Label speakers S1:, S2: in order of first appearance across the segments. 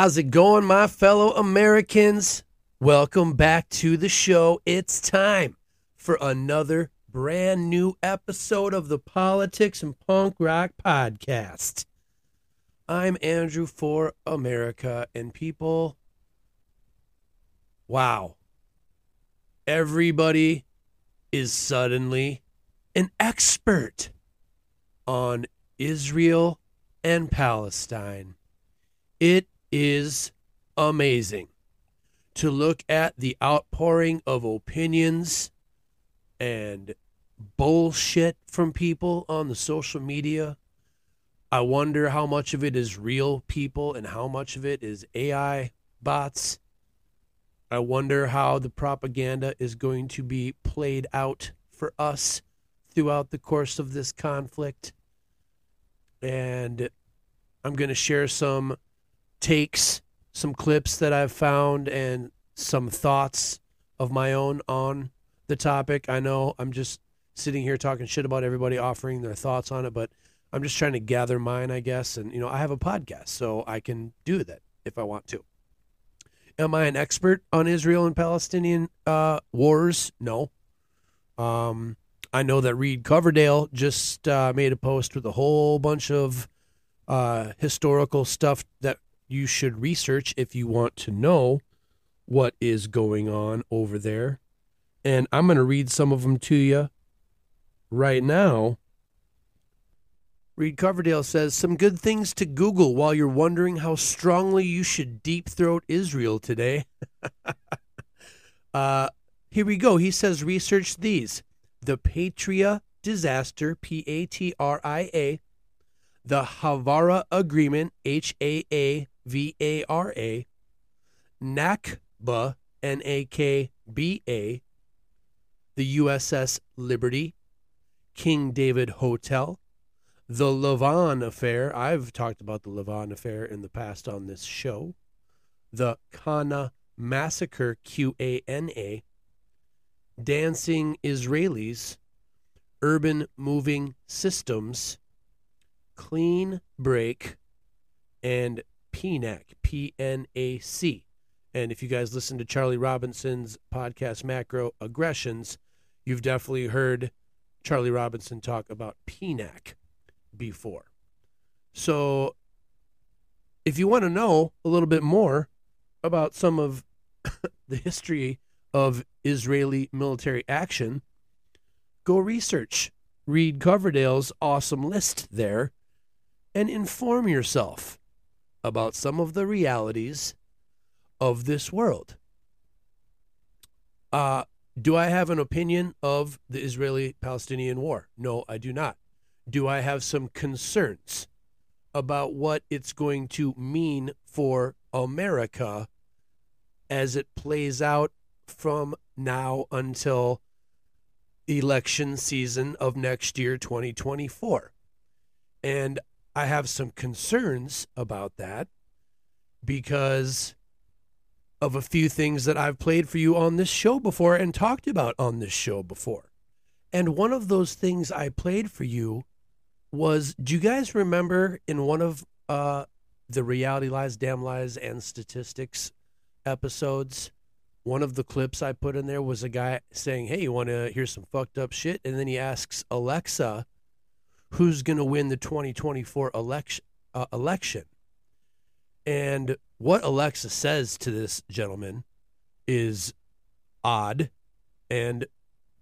S1: How's it going, my fellow Americans? Welcome back to the show. It's time for another brand new episode of the Politics and Punk Rock Podcast. I'm Andrew for America, and people, wow, everybody is suddenly an expert on Israel and Palestine. It is amazing to look at the outpouring of opinions and bullshit from people on the social media. I wonder how much of it is real people and how much of it is AI bots. I wonder how the propaganda is going to be played out for us throughout the course of this conflict. And I'm going to share some takes, some clips that I've found, and some thoughts of my own on the topic. I know I'm just sitting here talking shit about everybody offering their thoughts on it, but I'm just trying to gather mine, I guess. And, you know, I have a podcast, so I can do that if I want to. Am I an expert on Israel and Palestinian uh, wars? No. Um, I know that Reed Coverdale just uh, made a post with a whole bunch of uh, historical stuff that you should research if you want to know what is going on over there. And I'm going to read some of them to you right now. Reed Coverdale says some good things to Google while you're wondering how strongly you should deep throat Israel today. uh, here we go. He says research these the Patria disaster, P A T R I A, the Haavara Agreement, H A A V A R A, Nakba, N A K B A, the USS Liberty, King David Hotel, the Lavon Affair. I've talked about the Lavon Affair in the past on this show. The Qana Massacre, Q A N A, Dancing Israelis, Urban Moving Systems, Clean Break, and PNAC, P N A C. And if you guys listen to Charlie Robinson's podcast, Macro Aggressions, you've definitely heard Charlie Robinson talk about PNAC before. So if you want to know a little bit more about some of the history of Israeli military action, go research. Reed Coverdale's awesome list there and inform yourself about some of the realities of this world. Uh, do I have an opinion of the Israeli Palestinian war? No, I do not. Do I have some concerns about what it's going to mean for America as it plays out from now until election season of next year, 2024? And I have some concerns about that because of a few things that I've played for you on this show before and talked about on this show before. And one of those things I played for you was do you guys remember in one of uh, the Reality Lies, Damn Lies, and Statistics episodes? One of the clips I put in there was a guy saying, Hey, you want to hear some fucked up shit? And then he asks Alexa, who's going to win the 2024 election uh, election. And what Alexa says to this gentleman is odd and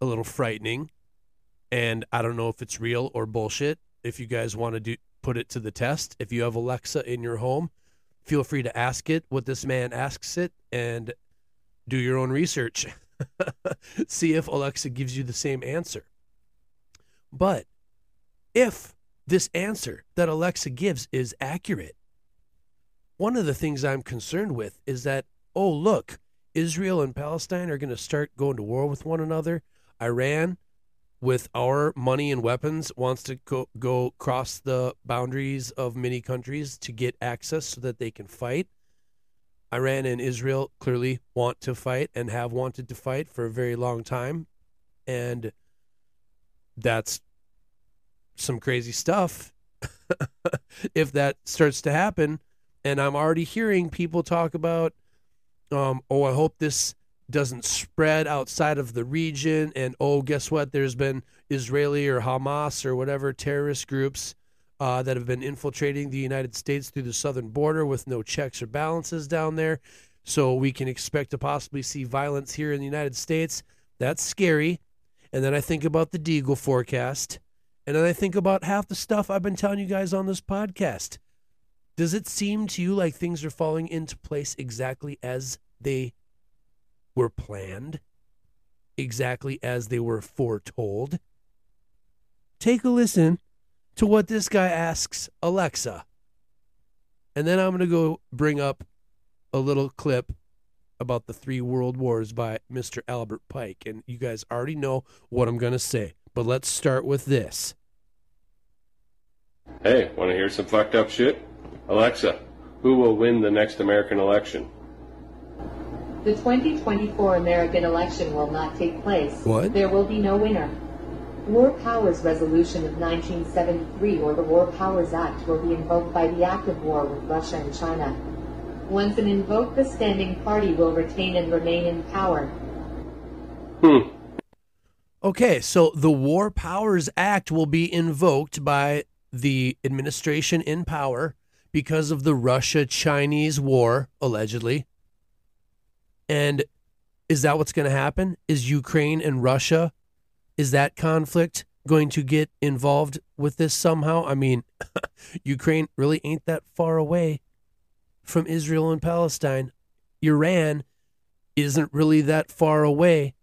S1: a little frightening. And I don't know if it's real or bullshit. If you guys want to do put it to the test, if you have Alexa in your home, feel free to ask it what this man asks it and do your own research. See if Alexa gives you the same answer. But if this answer that Alexa gives is accurate. One of the things I'm concerned with is that, oh, look, Israel and Palestine are going to start going to war with one another. Iran, with our money and weapons, wants to go, go cross the boundaries of many countries to get access so that they can fight. Iran and Israel clearly want to fight and have wanted to fight for a very long time. And that's some crazy stuff if that starts to happen And I'm already hearing people talk about, um, oh, I hope this doesn't spread outside of the region. And oh, guess what? There's been Israeli or Hamas or whatever terrorist groups uh, that have been infiltrating the United States through the southern border with no checks or balances down there. So we can expect to possibly see violence here in the United States. That's scary. And then I think about the Deagel forecast. And then I think about half the stuff I've been telling you guys on this podcast. Does it seem to you like things are falling into place exactly as they were planned? Exactly as they were foretold? Take a listen to what this guy asks Alexa. And then I'm going to go bring up a little clip about the three world wars by Mr. Albert Pike. And you guys already know what I'm going to say. But let's start with this.
S2: Hey, want to hear some fucked up shit? Alexa, who will win the next American election?
S3: The 2024 American election will not take place.
S1: What?
S3: There will be no winner. War Powers Resolution of 1973 or the War Powers Act will be invoked by the act of war with Russia and China. Once an invoked, the standing party will retain and remain in power.
S2: Hmm.
S1: Okay, so the War Powers Act will be invoked by the administration in power because of the Russia Chinese war, allegedly. And is that what's going to happen? Is Ukraine and Russia, is that conflict going to get involved with this somehow? I mean, Ukraine really ain't that far away from Israel and Palestine. Iran isn't really that far away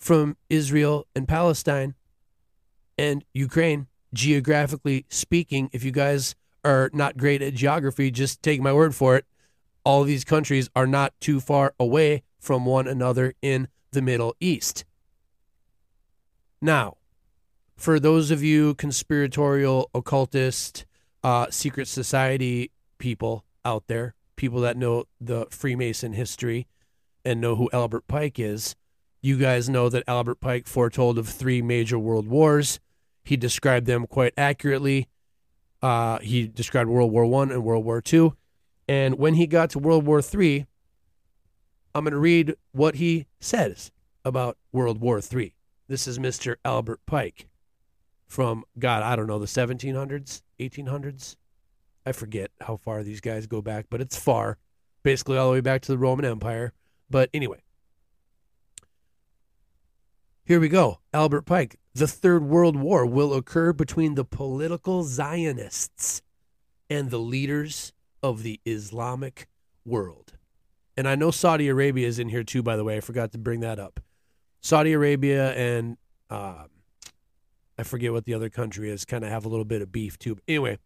S1: from Israel and Palestine and Ukraine geographically speaking, if you guys are not great at geography, just take my word for it. All these countries are not too far away from one another in the Middle East. Now, for those of you conspiratorial, occultist, uh, secret society people out there, people that know the Freemason history and know who Albert Pike is, you guys know that Albert Pike foretold of three major world wars he described them quite accurately. Uh, he described World War One and World War Two, and when he got to World War Three, I'm going to read what he says about World War Three. This is Mr. Albert Pike from God, I don't know, the 1700s, 1800s. I forget how far these guys go back, but it's far, basically all the way back to the Roman Empire. But anyway, here we go. Albert Pike. The Third World War will occur between the political Zionists and the leaders of the Islamic world. And I know Saudi Arabia is in here too, by the way. I forgot to bring that up. Saudi Arabia and uh, I forget what the other country is, kind of have a little bit of beef too. But anyway,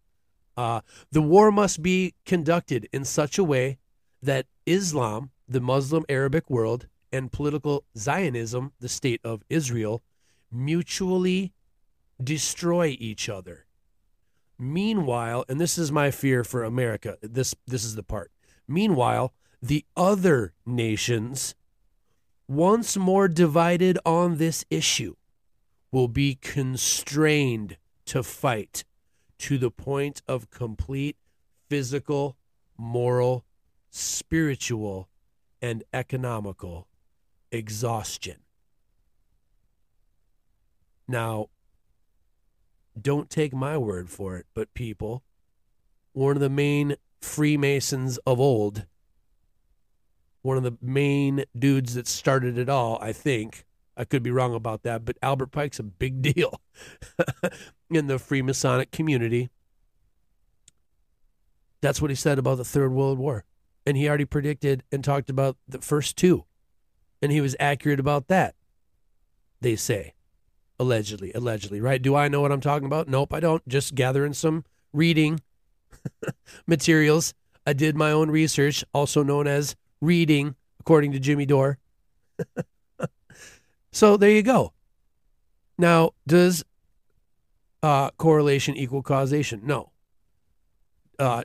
S1: uh, the war must be conducted in such a way that Islam, the Muslim Arabic world, and political Zionism, the state of Israel, mutually destroy each other. Meanwhile, and this is my fear for America, this this is the part. Meanwhile, the other nations once more divided on this issue will be constrained to fight to the point of complete physical, moral, spiritual, and economical exhaustion. Now, don't take my word for it, but people, one of the main Freemasons of old, one of the main dudes that started it all, I think, I could be wrong about that, but Albert Pike's a big deal in the Freemasonic community. That's what he said about the Third World War. And he already predicted and talked about the first two and he was accurate about that. They say, allegedly, allegedly, right? Do I know what I'm talking about? Nope, I don't. Just gathering some reading materials. I did my own research, also known as reading, according to Jimmy Dore. so there you go. Now, does uh, correlation equal causation? No. Uh,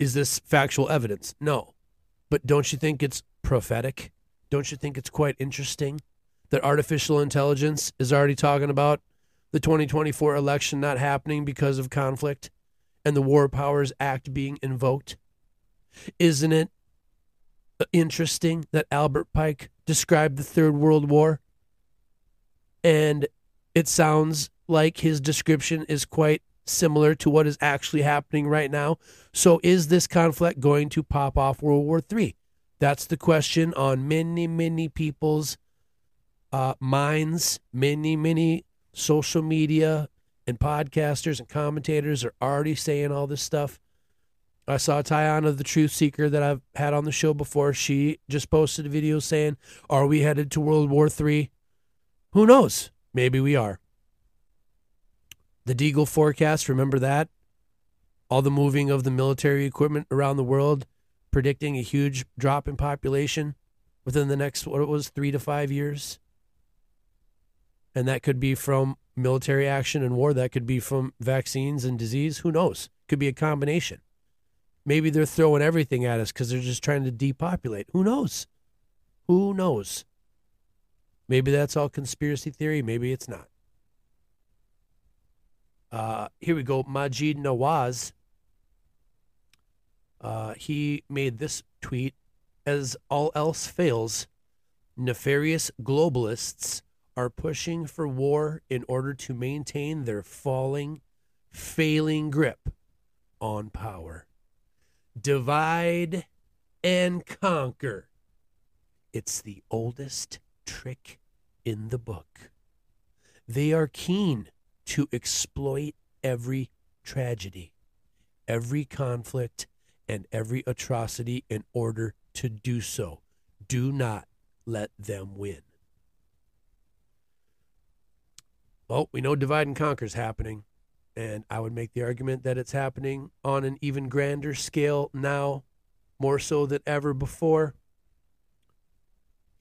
S1: is this factual evidence? No. But don't you think it's prophetic? Don't you think it's quite interesting that artificial intelligence is already talking about the 2024 election not happening because of conflict and the War Powers Act being invoked? Isn't it interesting that Albert Pike described the Third World War? And it sounds like his description is quite similar to what is actually happening right now. So, is this conflict going to pop off World War III? That's the question on many, many people's uh, minds. Many, many social media and podcasters and commentators are already saying all this stuff. I saw Tiana, the truth seeker that I've had on the show before. She just posted a video saying, Are we headed to World War III? Who knows? Maybe we are. The Deagel forecast, remember that? All the moving of the military equipment around the world, predicting a huge drop in population within the next, what it was, three to five years. And that could be from military action and war. That could be from vaccines and disease. Who knows? Could be a combination. Maybe they're throwing everything at us because they're just trying to depopulate. Who knows? Who knows? Maybe that's all conspiracy theory. Maybe it's not. Uh, here we go. Maajid Nawaz. Uh, he made this tweet As all else fails, nefarious globalists are pushing for war in order to maintain their falling, failing grip on power. Divide and conquer. It's the oldest trick in the book. They are keen to exploit every tragedy, every conflict, and every atrocity in order to do so. Do not let them win. Well, we know divide and conquer is happening, and I would make the argument that it's happening on an even grander scale now, more so than ever before.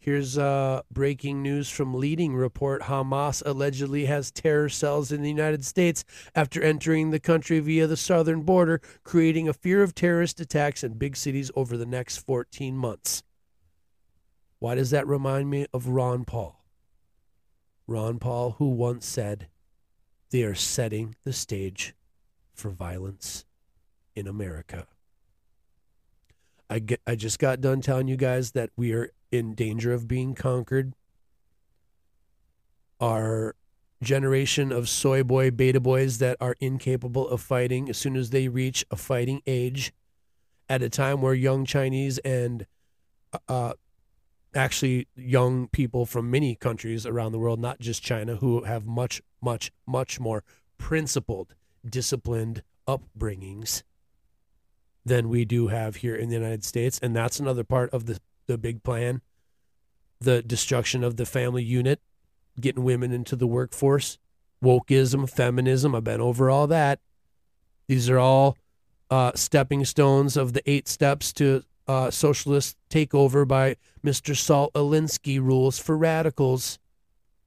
S1: Here's uh, breaking news from leading report Hamas allegedly has terror cells in the United States after entering the country via the southern border, creating a fear of terrorist attacks in big cities over the next 14 months. Why does that remind me of Ron Paul? Ron Paul, who once said, They are setting the stage for violence in America. I, get, I just got done telling you guys that we are in danger of being conquered. Our generation of soy boy beta boys that are incapable of fighting as soon as they reach a fighting age at a time where young Chinese and uh, actually young people from many countries around the world, not just China, who have much, much, much more principled, disciplined upbringings than we do have here in the United States. And that's another part of the, the big plan the destruction of the family unit, getting women into the workforce, wokeism, feminism. I've been over all that. These are all uh, stepping stones of the eight steps to uh, socialist takeover by Mr. Saul Alinsky rules for radicals.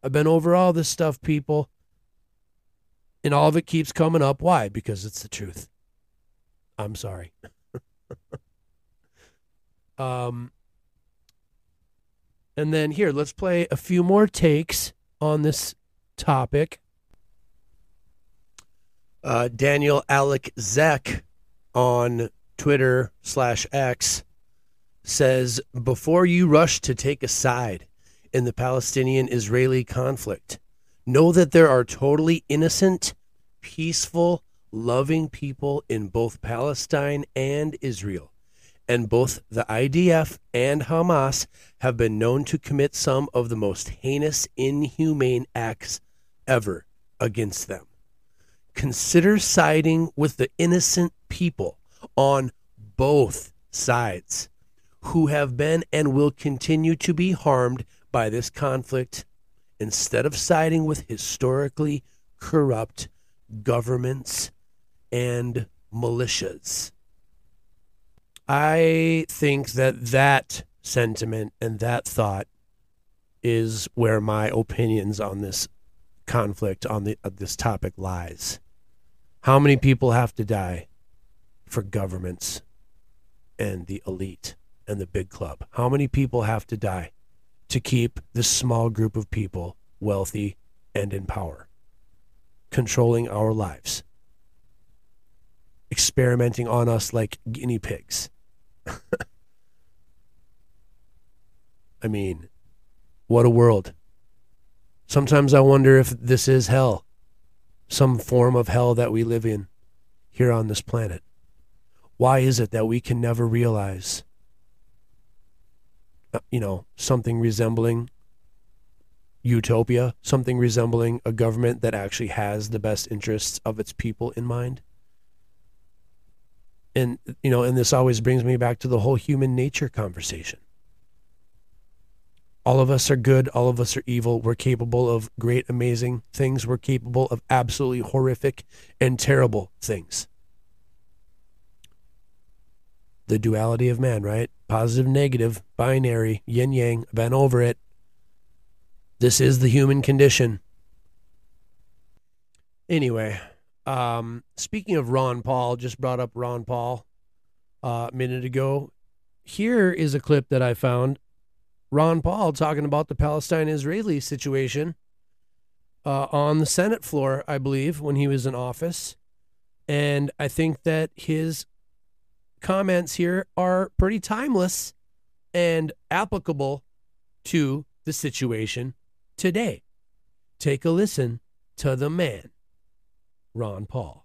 S1: I've been over all this stuff, people. And all of it keeps coming up. Why? Because it's the truth. I'm sorry. um, and then here, let's play a few more takes on this topic. Uh, Daniel Alec Zek on Twitter slash X says before you rush to take a side in the Palestinian Israeli conflict, know that there are totally innocent, peaceful, loving people in both Palestine and Israel. And both the IDF and Hamas have been known to commit some of the most heinous, inhumane acts ever against them. Consider siding with the innocent people on both sides who have been and will continue to be harmed by this conflict instead of siding with historically corrupt governments and militias. I think that that sentiment and that thought is where my opinions on this conflict on the, this topic lies. How many people have to die for governments and the elite? and the big club? How many people have to die to keep this small group of people wealthy and in power, controlling our lives, experimenting on us like guinea pigs, I mean, what a world. Sometimes I wonder if this is hell, some form of hell that we live in here on this planet. Why is it that we can never realize, uh, you know, something resembling utopia, something resembling a government that actually has the best interests of its people in mind? And, you know, and this always brings me back to the whole human nature conversation. All of us are good. All of us are evil. We're capable of great, amazing things. We're capable of absolutely horrific and terrible things. The duality of man, right? Positive, negative, binary, yin yang. Been over it. This is the human condition. Anyway, um, speaking of Ron Paul, just brought up Ron Paul uh, a minute ago. Here is a clip that I found Ron Paul talking about the Palestine Israeli situation uh, on the Senate floor, I believe, when he was in office. And I think that his comments here are pretty timeless and applicable to the situation today. Take a listen to the man, Ron Paul.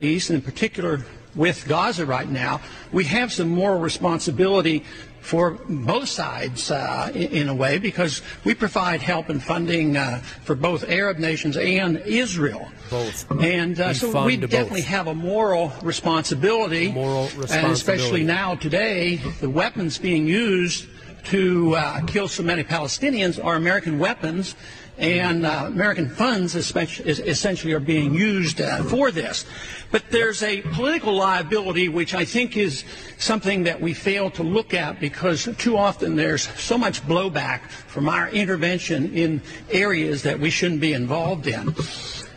S4: East, and in particular with Gaza right now, we have some moral responsibility for both sides uh, in, in, a way because we provide help and funding uh, for both Arab nations and Israel.
S1: Both.
S4: And uh, so we definitely both. have a moral responsibility.
S1: Moral responsibility.
S4: And especially now today, the weapons being used to uh, kill so many Palestinians are American weapons and uh, American funds essentially are being used uh, for this. But there's a political liability which I think is something that we fail to look at because too often there's so much blowback from our intervention in areas that we shouldn't be involved in.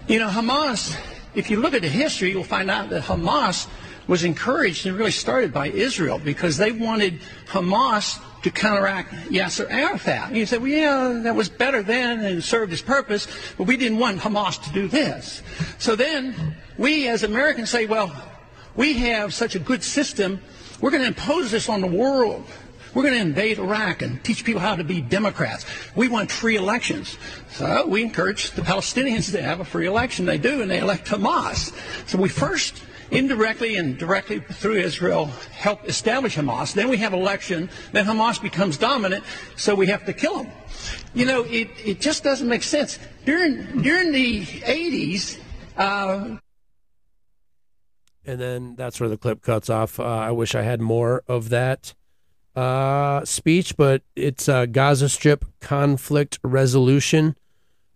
S4: You know, Hamas, if you look at the history, you'll find out that Hamas was encouraged and really started by Israel because they wanted Hamas to counteract Yasser Arafat. And you say, well, yeah, that was better then and served its purpose, but we didn't want Hamas to do this. So then we as Americans say, well, we have such a good system, we're going to impose this on the world. We're going to invade Iraq and teach people how to be Democrats. We want free elections. So we encourage the Palestinians to have a free election. They do, and they elect Hamas. So we first indirectly and directly through Israel help establish Hamas. Then we have election. Then Hamas becomes dominant, so we have to kill them. You know, it, it just doesn't make sense. During during the 80s. Uh,
S1: and then that's where the clip cuts off. Uh, I wish I had more of that uh, speech, but it's uh, Gaza Strip conflict resolution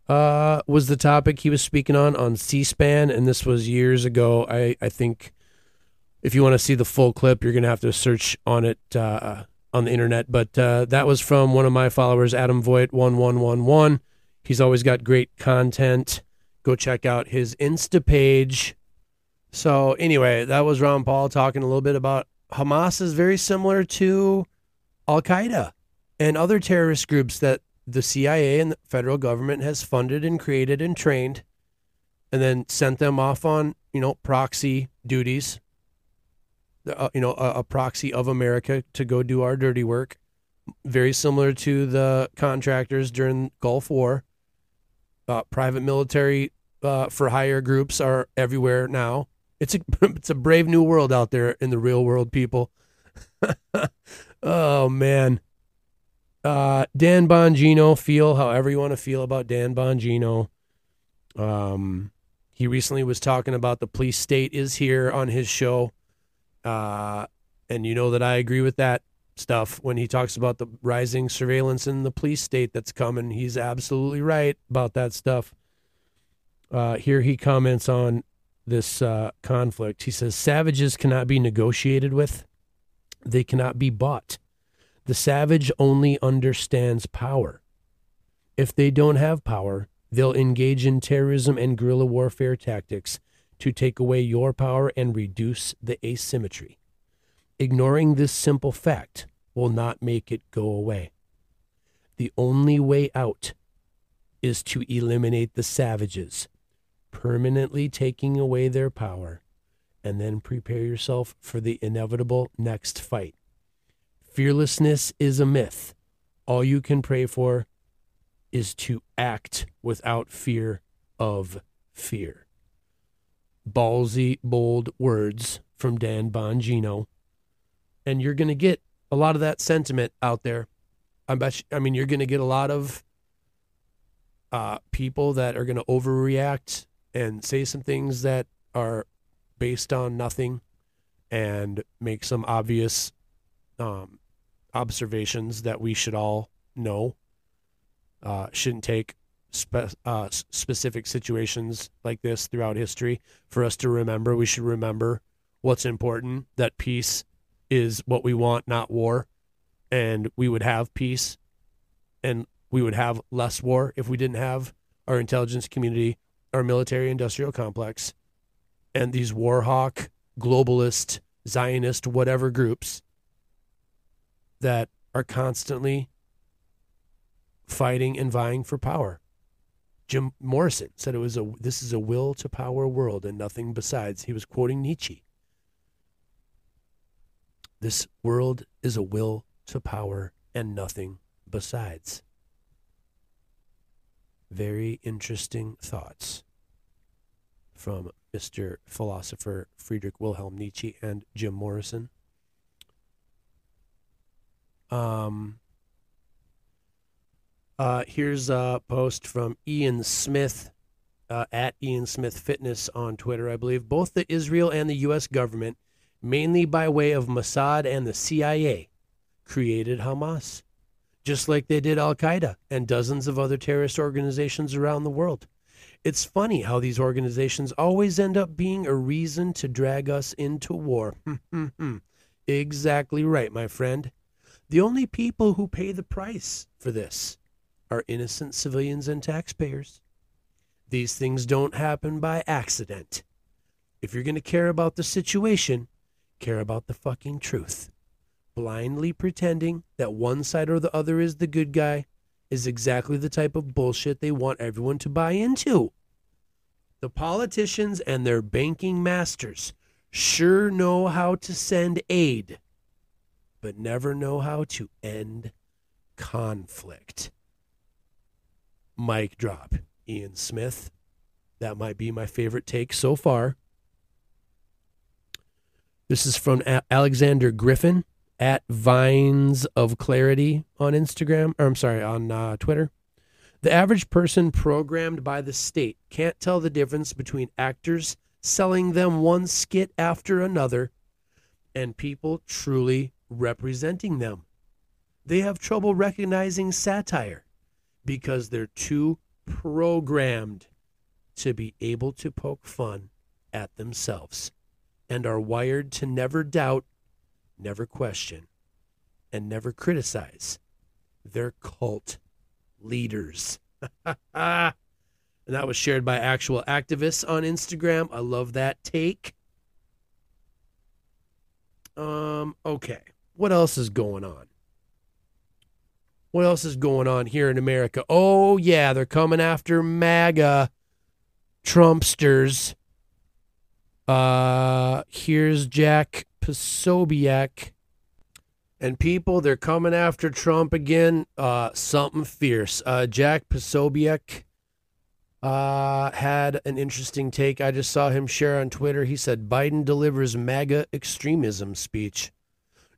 S1: uh, was the topic he was speaking on on C-SPAN, and this was years ago. I I think if you want to see the full clip, you're gonna have to search on it uh, on the internet. But uh, that was from one of my followers, Adam Voigt one one one one. He's always got great content. Go check out his Insta page. So anyway, that was Ron Paul talking a little bit about Hamas is very similar to Al Qaeda and other terrorist groups that the CIA and the federal government has funded and created and trained and then sent them off on, you know, proxy duties, uh, you know, a, a, proxy of America to go do our dirty work. Very similar to the contractors during Gulf War. Uh, private military uh, for hire groups are everywhere now. It's a it's a brave new world out there in the real world, people. oh man, uh, Dan Bongino, feel however you want to feel about Dan Bongino. Um, he recently was talking about the police state is here on his show. Uh, and you know that I agree with that stuff when he talks about the rising surveillance in the police state that's coming. He's absolutely right about that stuff. Uh, here he comments on this uh, conflict. He says, Savages cannot be negotiated with, they cannot be bought. The savage only understands power. If they don't have power, they'll engage in terrorism and guerrilla warfare tactics to take away your power and reduce the asymmetry. Ignoring this simple fact will not make it go away. The only way out is to eliminate the savages, permanently taking away their power and then prepare yourself for the inevitable next fight. Fearlessness is a myth. All you can pray for is to act without fear of fear. Ballsy, bold words from Dan Bongino. And you're going to get a lot of that sentiment out there. I bet. You, I mean, you're going to get a lot of uh, people that are going to overreact and say some things that are based on nothing, and make some obvious um, observations that we should all know. Uh, shouldn't take spe- uh, specific situations like this throughout history for us to remember. We should remember what's important. That peace is what we want, not war. And we would have peace and we would have less war if we didn't have our intelligence community, our military industrial complex, and these war hawk, globalist, Zionist, whatever groups that are constantly fighting and vying for power. Jim Morrison said it was a this is a will to power world and nothing besides. He was quoting Nietzsche. This world is a will to power and nothing besides. Very interesting thoughts from Mr. Philosopher Friedrich Wilhelm Nietzsche and Jim Morrison. Um, uh, here's a post from Ian Smith uh, at Ian Smith Fitness on Twitter, I believe. Both the Israel and the U.S. government, mainly by way of Mossad and the CIA, created Hamas, just like they did Al Qaeda and dozens of other terrorist organizations around the world. It's funny how these organizations always end up being a reason to drag us into war. exactly right, my friend. The only people who pay the price for this are innocent civilians and taxpayers. These things don't happen by accident. If you're going to care about the situation, care about the fucking truth. Blindly pretending that one side or the other is the good guy is exactly the type of bullshit they want everyone to buy into. The politicians and their banking masters sure know how to send aid, but never know how to end conflict. Mic drop. Ian Smith. That might be my favorite take so far. This is from A- Alexander Griffin at Vines of Clarity on Instagram, or I'm sorry, on uh, Twitter. The average person programmed by the state can't tell the difference between actors selling them one skit after another and people truly representing them. They have trouble recognizing satire because they're too programmed to be able to poke fun at themselves and are wired to never doubt, never question, and never criticize their cult leaders. and that was shared by actual activists on Instagram. I love that take. Um, okay. What else is going on? What else is going on here in America? Oh, yeah, they're coming after MAGA Trumpsters. Uh, here's Jack Posobiec. And people, they're coming after Trump again. Uh, something fierce. Uh, Jack Posobiec uh, had an interesting take. I just saw him share on Twitter. He said Biden delivers MAGA extremism speech.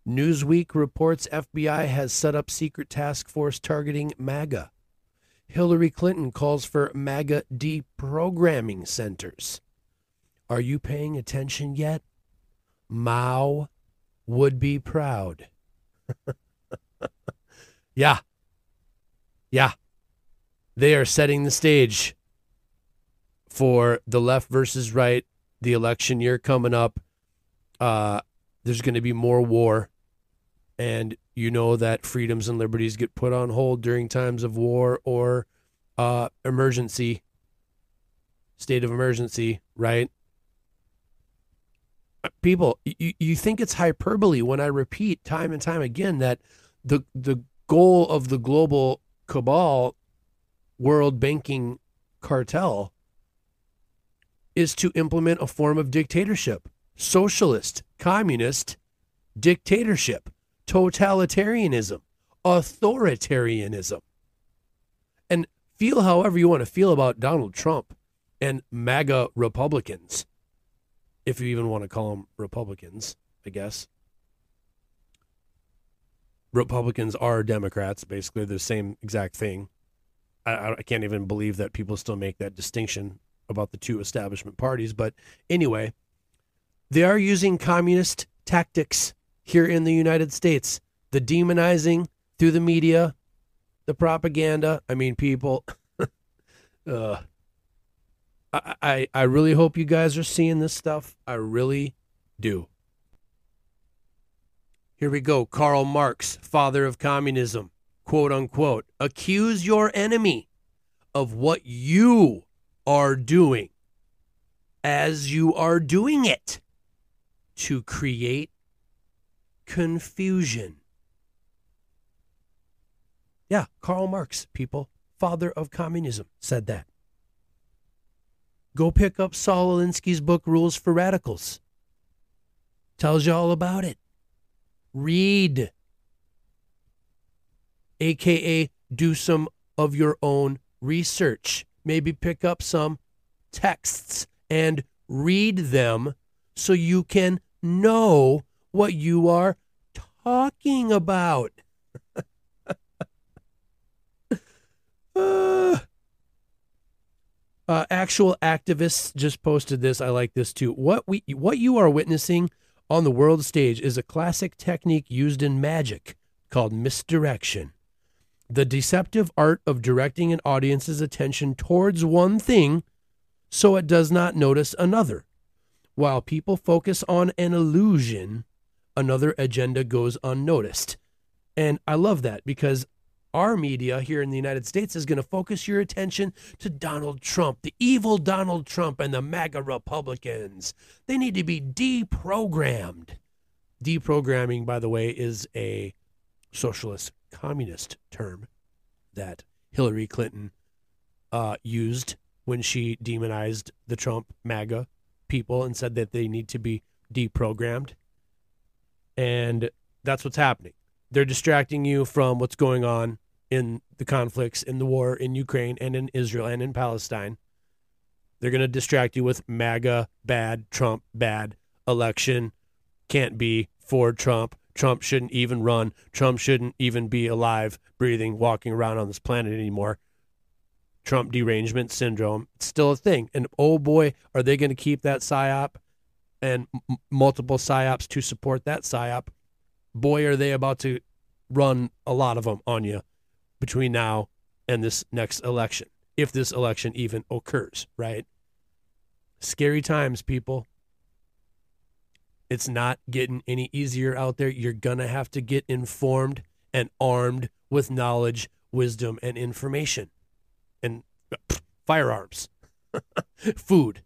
S1: Newsweek reports FBI has set up secret task force targeting MAGA. Hillary Clinton calls for MAGA deprogramming centers. Are you paying attention yet? Mao would be proud. yeah. Yeah. They are setting the stage for the left versus right, the election year coming up. Uh, there's going to be more war and you know that freedoms and liberties get put on hold during times of war or uh, emergency, state of emergency, right? People, you, you think it's hyperbole when I repeat time and time again that the the goal of the global cabal, world banking cartel, is to implement a form of dictatorship socialist, communist dictatorship, totalitarianism, authoritarianism. And feel however you want to feel about Donald Trump and MAGA Republicans, if you even want to call them Republicans, I guess. Republicans are Democrats, basically the same exact thing. I, I can't even believe that people still make that distinction about the two establishment parties. But anyway, they are using communist tactics here in the United States. The demonizing through the media, the propaganda. I mean, people. uh, I, I I really hope you guys are seeing this stuff. I really do. Here we go. Karl Marx, father of communism, quote unquote, accuse your enemy of what you are doing as you are doing it to create confusion. Yeah, Karl Marx, people, father of communism, said that. Go pick up Saul Alinsky's book, Rules for Radicals. Tells you all about it. Read, aka do some of your own research. Maybe pick up some texts and read them so you can know what you are talking about. uh, uh, actual activists just posted this. I like this too. What we what you are witnessing on the world stage is a classic technique used in magic called misdirection. The deceptive art of directing an audience's attention towards one thing so it does not notice another. While people focus on an illusion, another agenda goes unnoticed. And I love that because our media here in the United States is going to focus your attention to Donald Trump, the evil Donald Trump, and the MAGA Republicans. They need to be deprogrammed. Deprogramming, by the way, is a socialist communist term that Hillary Clinton uh, used when she demonized the Trump MAGA people and said that they need to be deprogrammed. And that's what's happening. They're distracting you from what's going on in the conflicts, in the war in Ukraine and in Israel and in Palestine. They're going to distract you with MAGA, bad, Trump, bad, election, can't be for Trump. Trump shouldn't even run. Trump shouldn't even be alive, breathing, walking around on this planet anymore. Trump derangement syndrome, it's still a thing. And oh boy, are they going to keep that psyop and m- multiple psyops to support that psyop boy, are they about to run a lot of them on you between now and this next election, if this election even occurs, right? Scary times, people. It's not getting any easier out there. You're going to have to get informed and armed with knowledge, wisdom, and information and pff, firearms, food,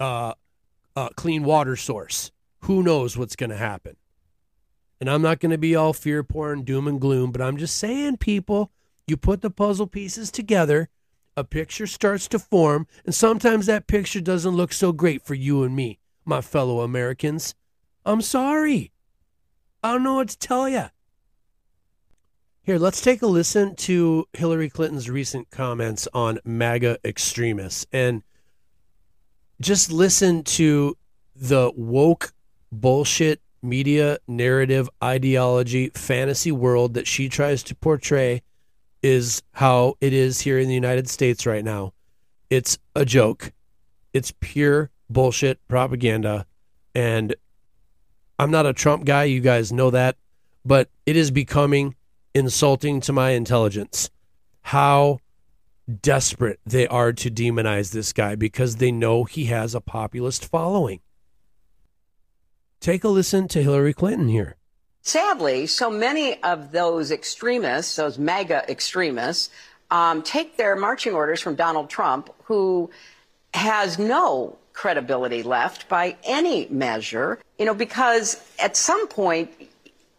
S1: uh, uh, clean water source. Who knows what's going to happen? And I'm not going to be all fear porn, doom and gloom, but I'm just saying, people, you put the puzzle pieces together, a picture starts to form, and sometimes that picture doesn't look so great for you and me, my fellow Americans. I'm sorry. I don't know what to tell you. Here, let's take a listen to Hillary Clinton's recent comments on MAGA extremists and just listen to the woke bullshit media narrative ideology fantasy world that she tries to portray is how it is here in the United States right now. It's a joke. It's pure bullshit propaganda. And I'm not a Trump guy, you guys know that, but it is becoming insulting to my intelligence how desperate they are to demonize this guy because they know he has a populist following. Take a listen to Hillary Clinton here.
S5: Sadly, so many of those extremists, those MAGA extremists, um, take their marching orders from Donald Trump, who has no credibility left by any measure, you know, because at some point,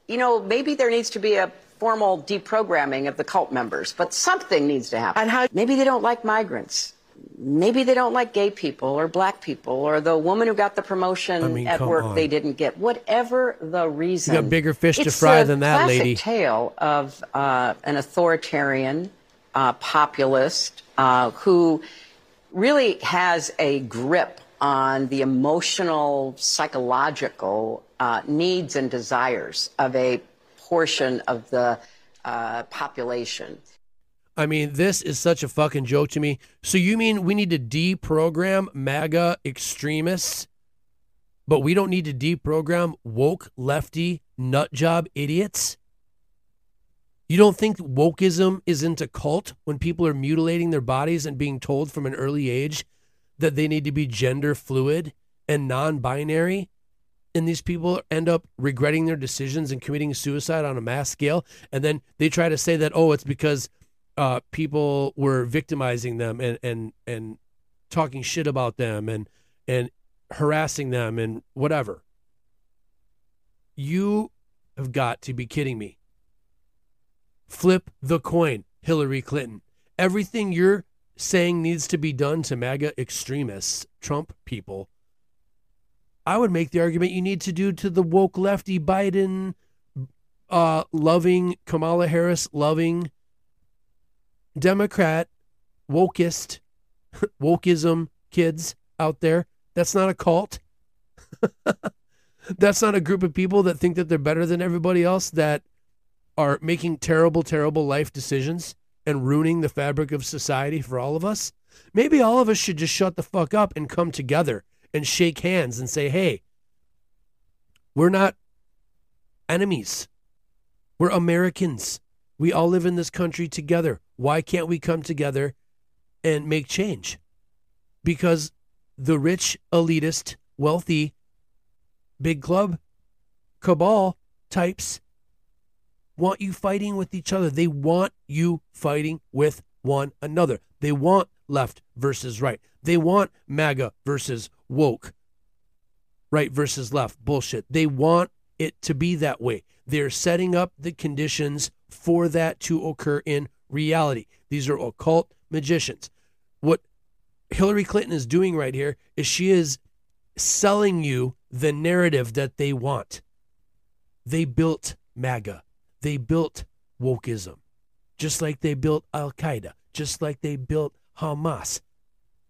S5: you know, maybe there needs to be a formal deprogramming of the cult members, but something needs to happen. And how maybe they don't like migrants. maybe they don't like gay people or black people or the woman who got the promotion
S1: I mean,
S5: at work
S1: on.
S5: they didn't get. Whatever the reason.
S1: You got bigger fish to fry than that,
S5: classic
S1: lady.
S5: tale of uh, an authoritarian uh, populist uh, who really has a grip on the emotional, psychological uh, needs and desires of a portion of the uh, population.
S1: I mean, this is such a fucking joke to me. So you mean we need to deprogram MAGA extremists, but we don't need to deprogram woke lefty nutjob idiots? You don't think wokeism isn't a cult when people are mutilating their bodies and being told from an early age that they need to be gender fluid and non-binary? And these people end up regretting their decisions and committing suicide on a mass scale. And then they try to say that oh it's because uh, people were victimizing them and and and talking shit about them and and harassing them and whatever. You have got to be kidding me. Flip the coin hillary clinton. Everything you're saying needs to be done to maga extremists trump people I would make the argument you need to do to the woke lefty Biden uh, loving Kamala Harris loving Democrat wokeist wokeism kids out there. That's not a cult. That's not a group of people that think that they're better than everybody else that are making terrible, terrible life decisions and ruining the fabric of society for all of us. Maybe all of us should just shut the fuck up and come together and shake hands and say, hey, we're not enemies. We're Americans. We all live in this country together. Why can't we come together and make change? Because the rich, elitist, wealthy, big club, cabal types want you fighting with each other. They want you fighting with one another. They want left versus right. They want MAGA versus woke, right versus left bullshit. They want it to be that way. They're setting up the conditions for that to occur in reality. These are occult magicians. What Hillary Clinton is doing right here is she is selling you the narrative that they want. They built MAGA, they built wokeism, just like they built Al Qaeda, just like they built Hamas.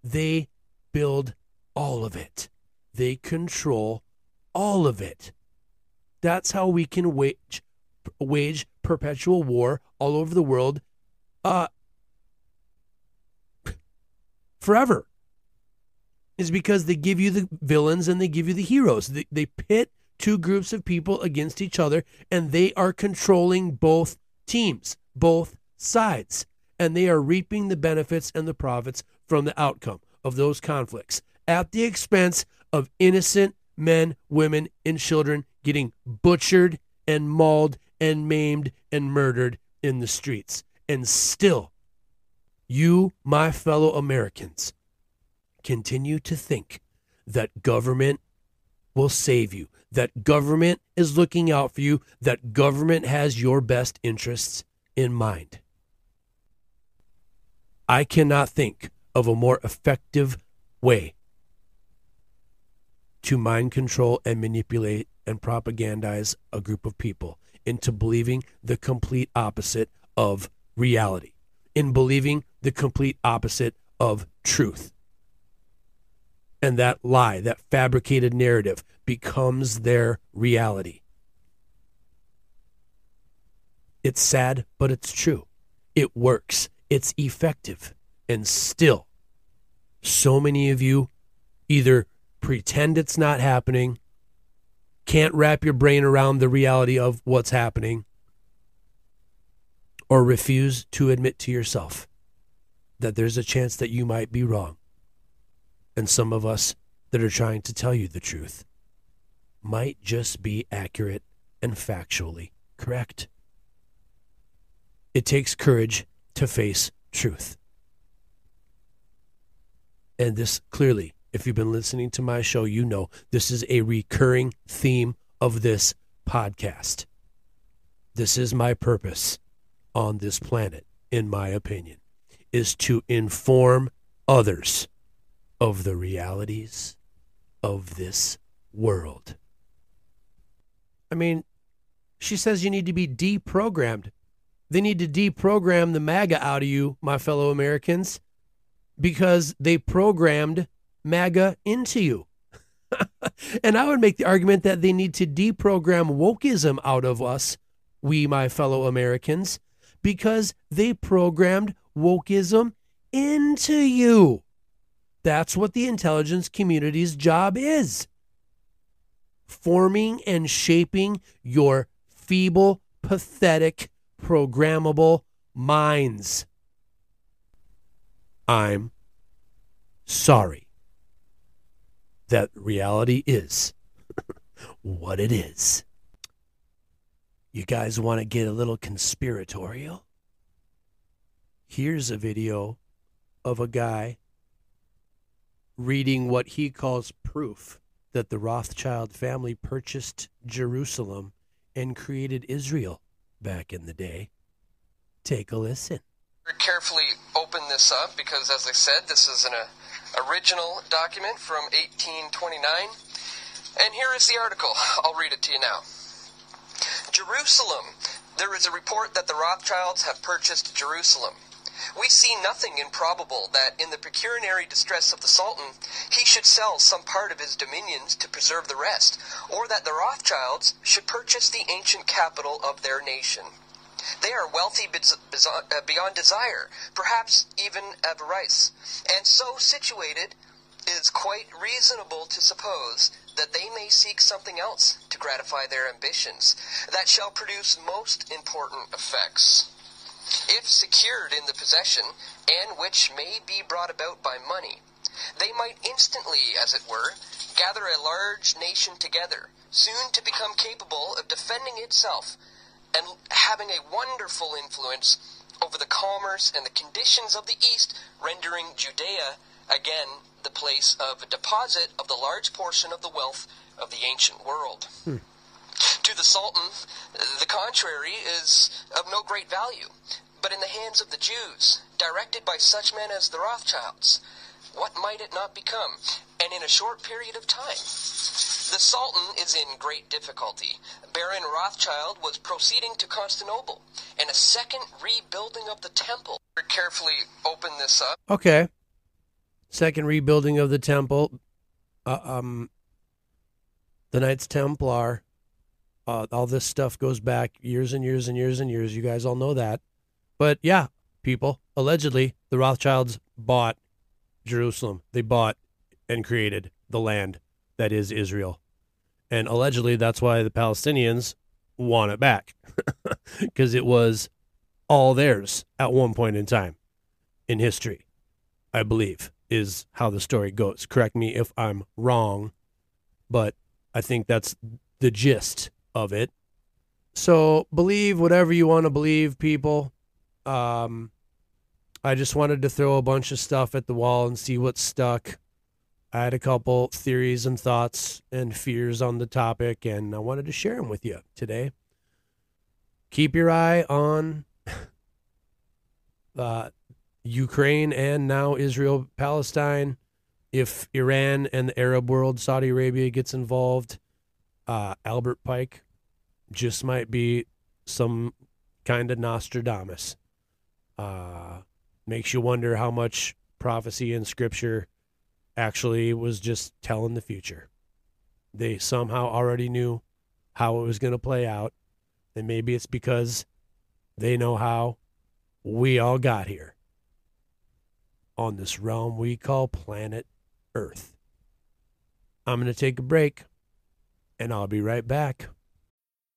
S1: They build all of it. They control all of it. That's how we can wage wage perpetual war all over the world uh forever. Is because they give you the villains and they give you the heroes. They, they pit two groups of people against each other and they are controlling both teams, both sides, and they are reaping the benefits and the profits from the outcome of those conflicts at the expense of innocent men, women, and children getting butchered and mauled and maimed and murdered in the streets. And still, you, my fellow Americans, continue to think that government will save you, that government is looking out for you, that government has your best interests in mind. I cannot think of a more effective way to mind control and manipulate and propagandize a group of people into believing the complete opposite of reality, in believing the complete opposite of truth. And that lie, that fabricated narrative, becomes their reality. It's sad, but it's true. It works, it's effective. And still, so many of you either pretend it's not happening, can't wrap your brain around the reality of what's happening, or refuse to admit to yourself that there's a chance that you might be wrong. And some of us that are trying to tell you the truth might just be accurate and factually correct. It takes courage to face truth. And this clearly, if you've been listening to my show, you know this is a recurring theme of this podcast. This is my purpose on this planet, in my opinion, is to inform others of the realities of this world. I mean, she says you need to be deprogrammed. They need to deprogram the MAGA out of you, my fellow Americans, because they programmed MAGA into you. and I would make the argument that they need to deprogram wokeism out of us, we, my fellow Americans, because they programmed wokeism into you. That's what the intelligence community's job is forming and shaping your feeble, pathetic, programmable minds. I'm sorry that reality is what it is. You guys want to get a little conspiratorial? Here's a video of a guy reading what he calls proof that the Rothschild family purchased Jerusalem and created Israel back in the day. Take a listen.
S6: Carefully open this up because, as I said, this is an uh, original document from 1829. And here is the article. I'll read it to you now. Jerusalem. There is a report that the Rothschilds have purchased Jerusalem. We see nothing improbable that, in the pecuniary distress of the Sultan, he should sell some part of his dominions to preserve the rest, or that the Rothschilds should purchase the ancient capital of their nation. They are wealthy uh, beyond desire, perhaps even avarice, and so situated it is quite reasonable to suppose that they may seek something else to gratify their ambitions that shall produce most important effects if secured in the possession, and which may be brought about by money. They might instantly, as it were, gather a large nation together, soon to become capable of defending itself and having a wonderful influence over the commerce and the conditions of the East, rendering Judea again the place of deposit of the large portion of the wealth of the ancient world. Hmm. To the Sultan, the contrary is of no great value, but in the hands of the Jews, directed by such men as the Rothschilds, what might it not become? And in a short period of time. The Sultan is in great difficulty. Baron Rothschild was proceeding to Constantinople, and a second rebuilding of the temple. Carefully open this up.
S1: Okay. Second rebuilding of the temple. Uh, um, the Knights Templar uh, all this stuff goes back years and years and years and years. You guys all know that. But yeah, people, allegedly, the Rothschilds bought Jerusalem. They bought and created the land that is Israel. And allegedly, that's why the Palestinians want it back because it was all theirs at one point in time in history, I believe, is how the story goes. Correct me if I'm wrong, but I think that's the gist of it. So believe whatever you want to believe, people. Um, I just wanted to throw a bunch of stuff at the wall and see what stuck. I had a couple theories and thoughts and fears on the topic, and I wanted to share them with you today. Keep your eye on uh, Ukraine and now Israel Palestine. If Iran and the Arab world, Saudi Arabia, gets involved, uh, Albert Pike just might be some kind of Nostradamus. Uh, makes you wonder how much prophecy in Scripture actually was just telling the future. They somehow already knew how it was going to play out, and maybe it's because they know how we all got here on this realm we call planet Earth. I'm going to take a break, and I'll be right back.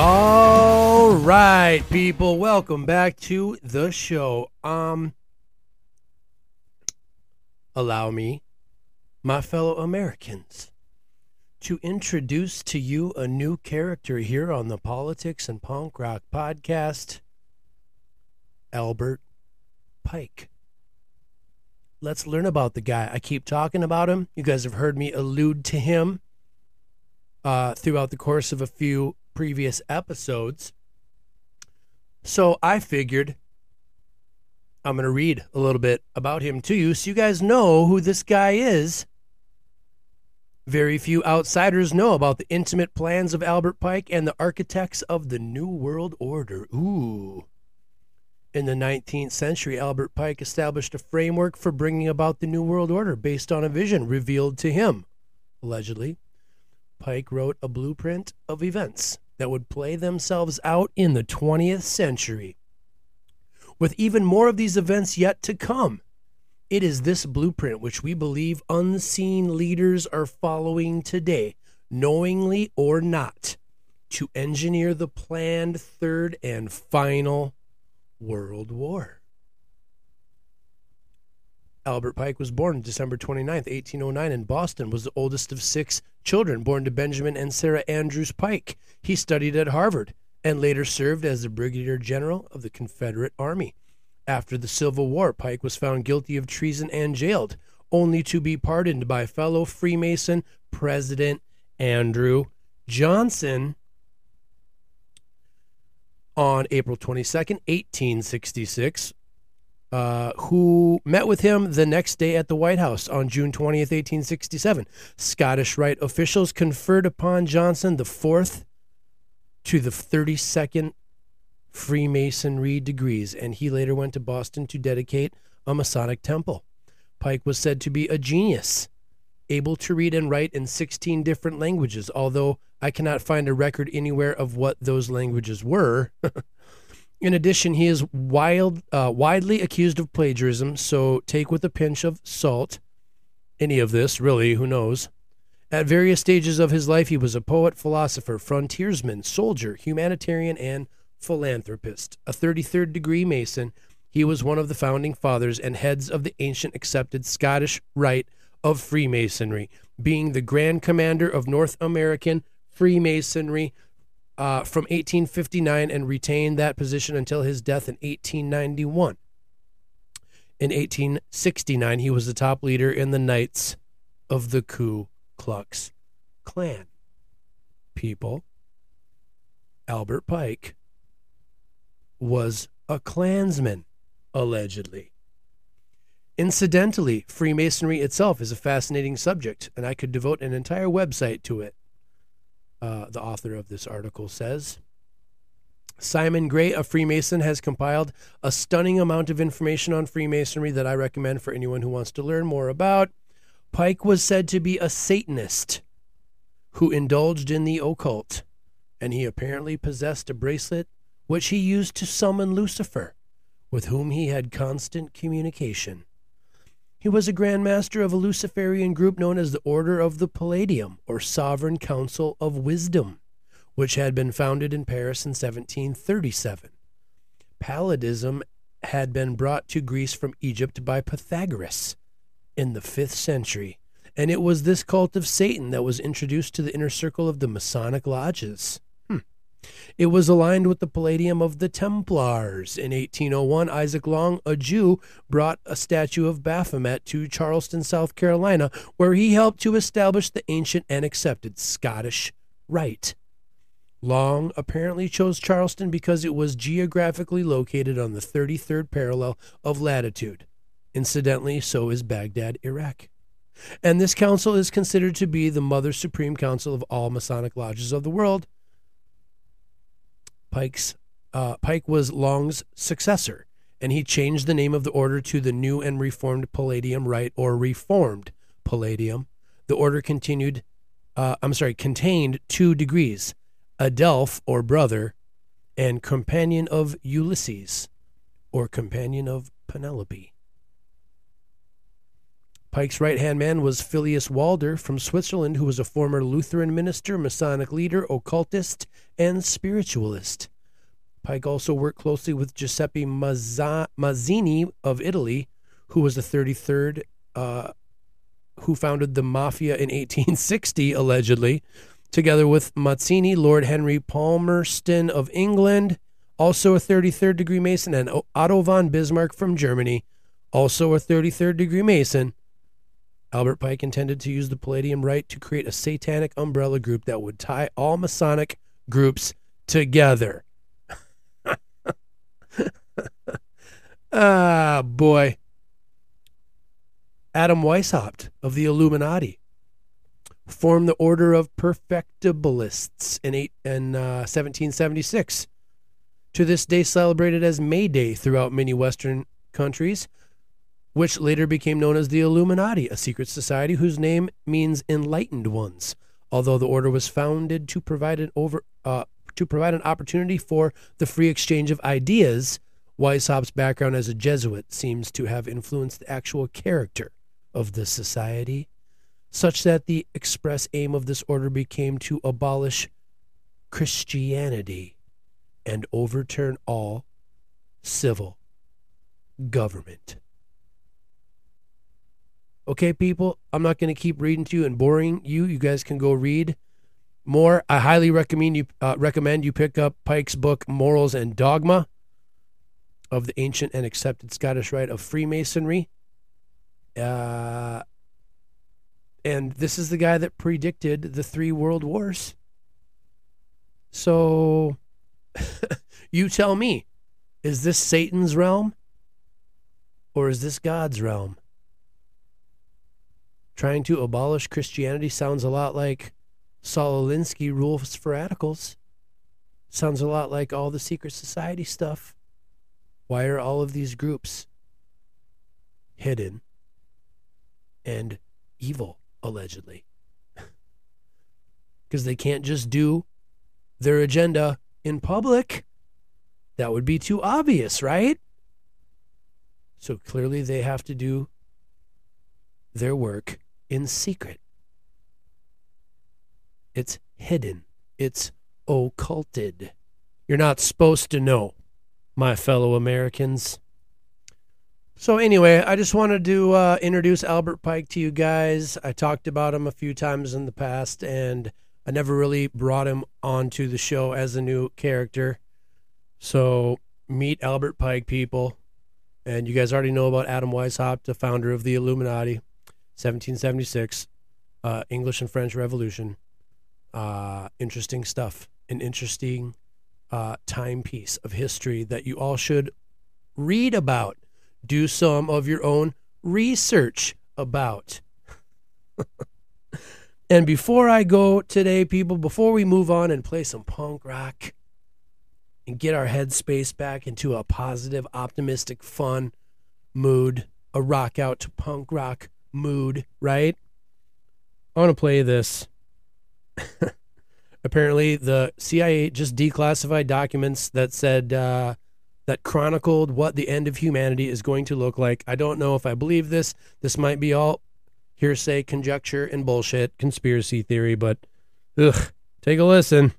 S1: All right, people, welcome back to the show. Um allow me, my fellow Americans, to introduce to you a new character here on the Politics and Punk Rock podcast, Albert Pike. Let's learn about the guy. I keep talking about him. You guys have heard me allude to him uh, throughout the course of a few previous episodes. So I figured I'm going to read a little bit about him to you so you guys know who this guy is. Very few outsiders know about the intimate plans of Albert Pike and the architects of the New World Order. Ooh. In the 19th century, Albert Pike established a framework for bringing about the New World Order based on a vision revealed to him, allegedly. Pike wrote a blueprint of events that would play themselves out in the 20th century. With even more of these events yet to come, it is this blueprint which we believe unseen leaders are following today, knowingly or not, to engineer the planned third and final World War. Albert Pike was born December 29, 1809, in Boston, was the oldest of six children born to Benjamin and Sarah Andrews Pike. He studied at Harvard and later served as the Brigadier General of the Confederate Army. After the Civil War, Pike was found guilty of treason and jailed, only to be pardoned by fellow Freemason President Andrew Johnson on April 22nd, 1866, uh, who met with him the next day at the White House on June 20th, 1867. Scottish Rite officials conferred upon Johnson the fourth to the 32nd Freemasonry degrees, and he later went to Boston to dedicate a Masonic temple. Pike was said to be a genius, able to read and write in 16 different languages, although I cannot find a record anywhere of what those languages were. In addition, he is wild, uh, widely accused of plagiarism, so take with a pinch of salt any of this, really, who knows. At various stages of his life, he was a poet, philosopher, frontiersman, soldier, humanitarian, and philanthropist. A 33rd degree Mason, he was one of the founding fathers and heads of the ancient accepted Scottish Rite of Freemasonry, being the Grand Commander of North American Freemasonry uh, from 1859 and retained that position until his death in 1891. In 1869, he was the top leader in the Knights of the Ku Klux Klan. People, Albert Pike was a Klansman, allegedly. Incidentally, Freemasonry itself is a fascinating subject, and I could devote an entire website to it uh, the author of this article says. Simon Gray, a Freemason, has compiled a stunning amount of information on Freemasonry that I recommend for anyone who wants to learn more about. Pike was said to be a Satanist who indulged in the occult, and he apparently possessed a bracelet which he used to summon Lucifer, with whom he had constant communication. He was a Grand Master of a Luciferian group known as the Order of the Palladium, or Sovereign Council of Wisdom, which had been founded in Paris in 1737. Palladism had been brought to Greece from Egypt by Pythagoras in the 5th century, and it was this cult of Satan that was introduced to the inner circle of the Masonic lodges. It was aligned with the Palladium of the Templars. In 1801, Isaac Long, a Jew, brought a statue of Baphomet to Charleston, South Carolina, where he helped to establish the ancient and accepted Scottish Rite. Long apparently chose Charleston because it was geographically located on the 33rd parallel of latitude. Incidentally, so is Baghdad, Iraq. And this council is considered to be the Mother Supreme Council of all Masonic lodges of the world Pike's uh, Pike was Long's successor, and he changed the name of the order to the New and Reformed Palladium Rite or Reformed Palladium. The order continued, uh, I'm sorry, contained two degrees: Adelph or brother, and companion of Ulysses, or companion of Penelope. Pike's right hand man was Phileas Walder from Switzerland, who was a former Lutheran minister, Masonic leader, occultist, and spiritualist. Pike also worked closely with Giuseppe Mazzini of Italy, who was the 33rd, uh, who founded the mafia in 1860, allegedly, together with Mazzini, Lord Henry Palmerston of England, also a 33rd degree Mason, and Otto von Bismarck from Germany, also a 33rd degree Mason. Albert Pike intended to use the Palladium Rite to create a satanic umbrella group that would tie all Masonic groups together. ah, boy. Adam Weishaupt of the Illuminati formed the Order of Perfectibilists in, eight, in uh, 1776. To this day, celebrated as May Day throughout many Western countries, which later became known as the Illuminati, a secret society whose name means enlightened ones. Although the order was founded to provide an over uh, to provide an opportunity for the free exchange of ideas, Weishaupt's background as a Jesuit seems to have influenced the actual character of the society, such that the express aim of this order became to abolish Christianity and overturn all civil government. Okay, people, I'm not going to keep reading to you and boring you. You guys can go read more. I highly recommend you uh, recommend you pick up Pike's book Morals and Dogma of the Ancient and Accepted Scottish Rite of Freemasonry. Uh, and this is the guy that predicted the three world wars. So you tell me, is this Satan's realm or is this God's realm? Trying to abolish Christianity sounds a lot like Saul Alinsky rules for radicals. Sounds a lot like all the secret society stuff. Why are all of these groups hidden and evil, allegedly? Because they can't just do their agenda in public. That would be too obvious, right? So clearly they have to do their work in secret. It's hidden. It's occulted. You're not supposed to know, my fellow Americans. So, anyway, I just wanted to uh, introduce Albert Pike to you guys. I talked about him a few times in the past, and I never really brought him onto the show as a new character. So, meet Albert Pike, people. And you guys already know about Adam Weishaupt, the founder of the Illuminati, 1776, uh, English and French Revolution. Uh, interesting stuff, an interesting uh, timepiece of history that you all should read about do some of your own research about. and before I go today, people, before we move on and play some punk rock and get our headspace back into a positive, optimistic, fun mood, a rock out to punk rock mood, right? I want to play this. Apparently, the CIA just declassified documents that said, uh, that chronicled what the end of humanity is going to look like. I don't know if I believe this. This might be all hearsay, conjecture, and bullshit, conspiracy theory, but ugh, take a listen.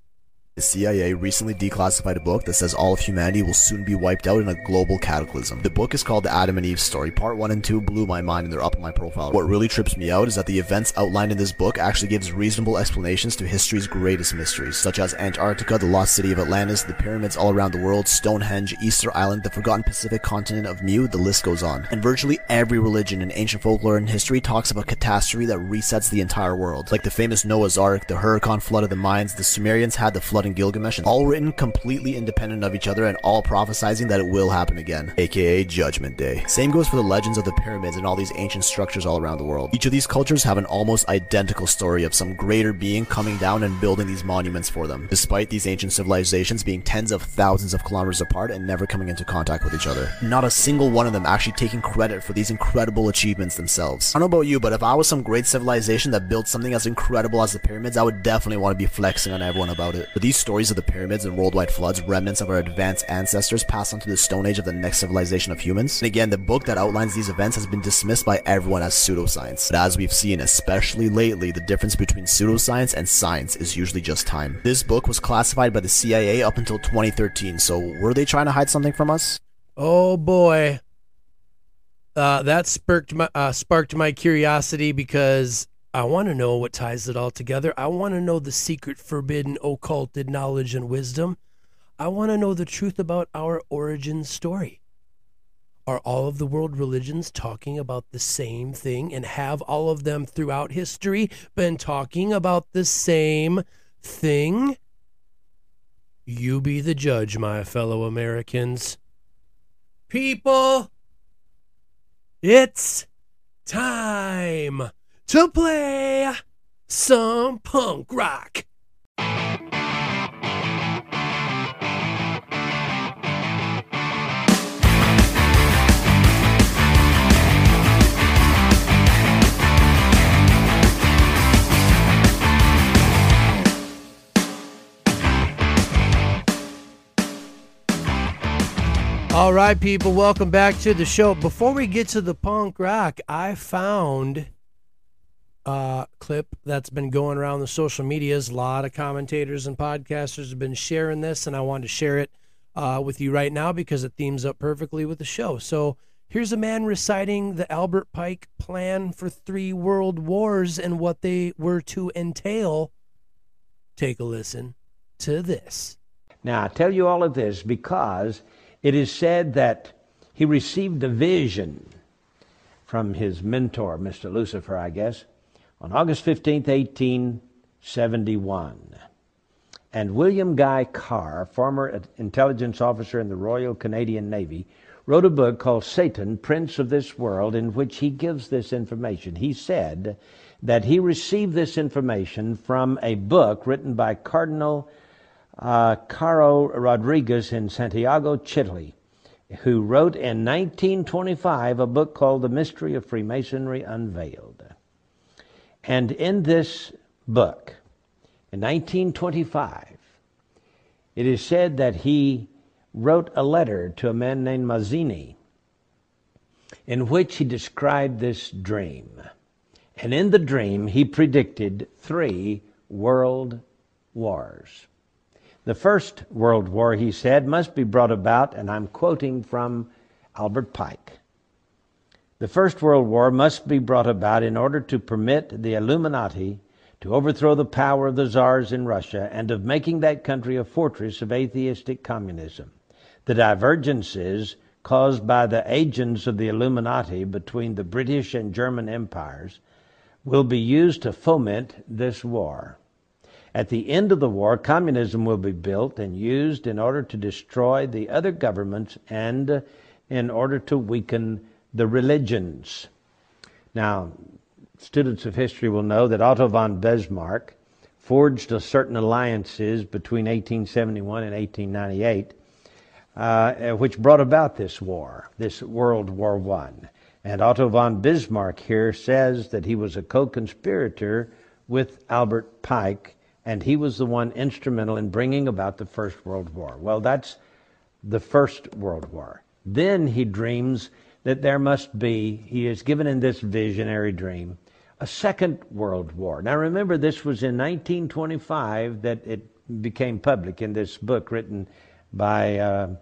S7: The CIA recently declassified a book that says all of humanity will soon be wiped out in a global cataclysm. The book is called The Adam and Eve Story. Part 1 and 2 blew my mind and they're up in my profile. What really trips me out is that the events outlined in this book actually gives reasonable explanations to history's greatest mysteries, such as Antarctica, the lost city of Atlantis, the pyramids all around the world, Stonehenge, Easter Island, the forgotten Pacific continent of Mu, the list goes on. And virtually every religion in ancient folklore and history talks about a catastrophe that resets the entire world. Like the famous Noah's Ark, the Huracan flood of the Mayans, the Sumerians had the flood in Gilgamesh, and all written completely independent of each other and all prophesying that it will happen again, aka Judgment Day. Same goes for the legends of the pyramids and all these ancient structures all around the world. Each of these cultures have an almost identical story of some greater being coming down and building these monuments for them, despite these ancient civilizations being tens of thousands of kilometers apart and never coming into contact with each other. Not a single one of them actually taking credit for these incredible achievements themselves. I don't know about you, but if I was some great civilization that built something as incredible as the pyramids, I would definitely want to be flexing on everyone about it. But these stories of the pyramids and worldwide floods remnants of our advanced ancestors passed on to the Stone Age of the next civilization of humans? And again, the book that outlines these events has been dismissed by everyone as pseudoscience. But as we've seen, especially lately, the difference between pseudoscience and science is usually just time. This book was classified by the CIA up until 2013, so were they trying to hide something from us?
S1: Oh boy. Uh, that sparked my uh, sparked my curiosity because I want to know what ties it all together. I want to know the secret, forbidden, occulted knowledge and wisdom. I want to know the truth about our origin story. Are all of the world religions talking about the same thing and have all of them throughout history been talking about the same thing? You be the judge, my fellow Americans. People, it's time to play some punk rock. All right, people, welcome back to the show. Before we get to the punk rock, I found a clip that's been going around the social medias. A lot of commentators and podcasters have been sharing this, and I wanted to share it uh, with you right now because it themes up perfectly with the show. So here's a man reciting the Albert Pike plan for three world wars and what they were to entail. Take a listen to this.
S8: Now, I tell you all of this because it is said that he received a vision from his mentor, Mr. Lucifer, I guess, on August 15, 1871. And William Guy Carr, former intelligence officer in the Royal Canadian Navy, wrote a book called Satan, Prince of This World, in which he gives this information. He said that he received this information from a book written by Cardinal uh, Caro Rodriguez in Santiago, Chile, who wrote in 1925 a book called The Mystery of Freemasonry Unveiled. And in this book, in 1925, it is said that he wrote a letter to a man named Mazzini in which he described this dream. And in the dream, he predicted three world wars. The First World War, he said, must be brought about, and I'm quoting from Albert Pike. The First World War must be brought about in order to permit the Illuminati to overthrow the power of the czars in Russia and of making that country a fortress of atheistic communism. The divergences caused by the agents of the Illuminati between the British and German empires will be used to foment this war. At the end of the war, communism will be built and used in order to destroy the other governments and in order to weaken the religions. Now, students of history will know that Otto von Bismarck forged a certain alliances between 1871 and 1898, uh, which brought about this war, this World War One. And Otto von Bismarck here says that he was a co-conspirator with Albert Pike and he was the one instrumental in bringing about the First World War. Well, that's the First World War. Then he dreams that there must be, he is given in this visionary dream, a Second World War. Now remember, this was in 1925 that it became public in this book written by, uh,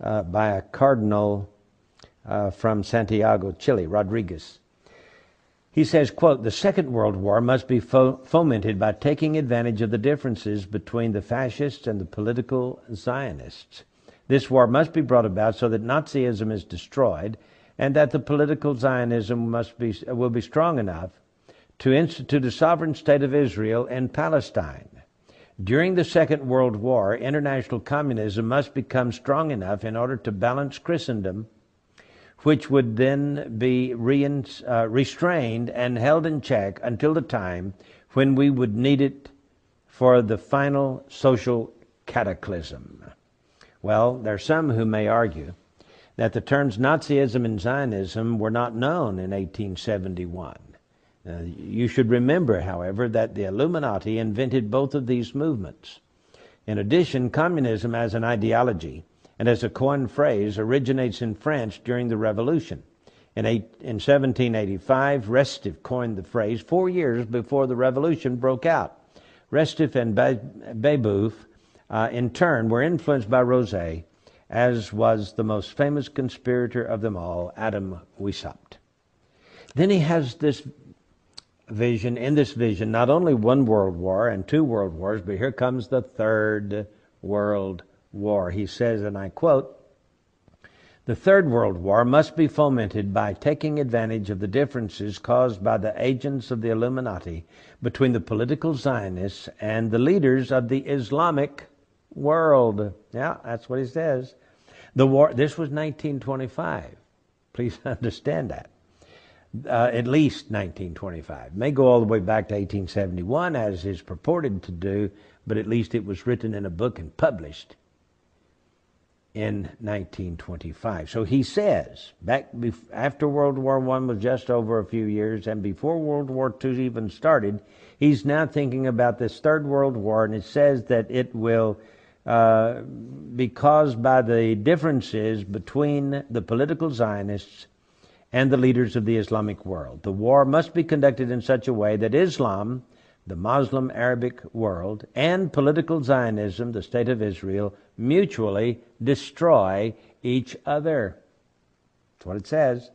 S8: uh, by a cardinal uh, from Santiago, Chile, Rodriguez. He says, quote, the Second World War must be fo- fomented by taking advantage of the differences between the fascists and the political Zionists. This war must be brought about so that Nazism is destroyed and that the political Zionism must be, will be strong enough to institute a sovereign state of Israel in Palestine. During the Second World War, international communism must become strong enough in order to balance Christendom which would then be re- uh, restrained and held in check until the time when we would need it for the final social cataclysm. Well, there are some who may argue that the terms Nazism and Zionism were not known in 1871. Uh, you should remember, however, that the Illuminati invented both of these movements. In addition, communism as an ideology and as a coined phrase originates in France during the Revolution. In, eight, in 1785, Restif coined the phrase four years before the revolution broke out. Restif and Babeuf, uh, in turn, were influenced by Rousseau, as was the most famous conspirator of them all, Adam Weishaupt. Then he has this vision, in this vision, not only one world war and two world wars, but here comes the third world war. He says, and I quote, the Third World War must be fomented by taking advantage of the differences caused by the agents of the Illuminati between the political Zionists and the leaders of the Islamic world. Yeah, that's what he says. The war. This was 1925. Please understand that. Uh, at least 1925. May go all the way back to 1871, as is purported to do, but at least it was written in a book and published in 1925. So he says, back after World War I was just over a few years, and before World War II even started, he's now thinking about this Third World War, and it says that it will uh, be caused by the differences between the political Zionists and the leaders of the Islamic world. The war must be conducted in such a way that Islam, the Muslim Arabic world, and political Zionism, the State of Israel, mutually destroy each other. That's what it says.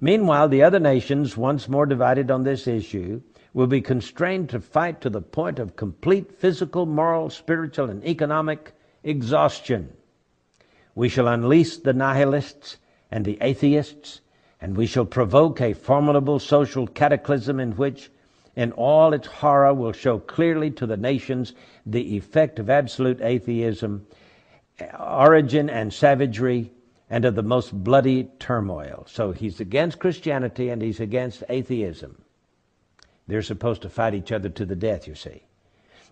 S8: Meanwhile, the other nations, once more divided on this issue, will be constrained to fight to the point of complete physical, moral, spiritual, and economic exhaustion. We shall unleash the nihilists and the atheists, and we shall provoke a formidable social cataclysm in which, in all its horror, will show clearly to the nations the effect of absolute atheism origin and savagery and of the most bloody turmoil. So he's against Christianity and he's against atheism. They're supposed to fight each other to the death, you see.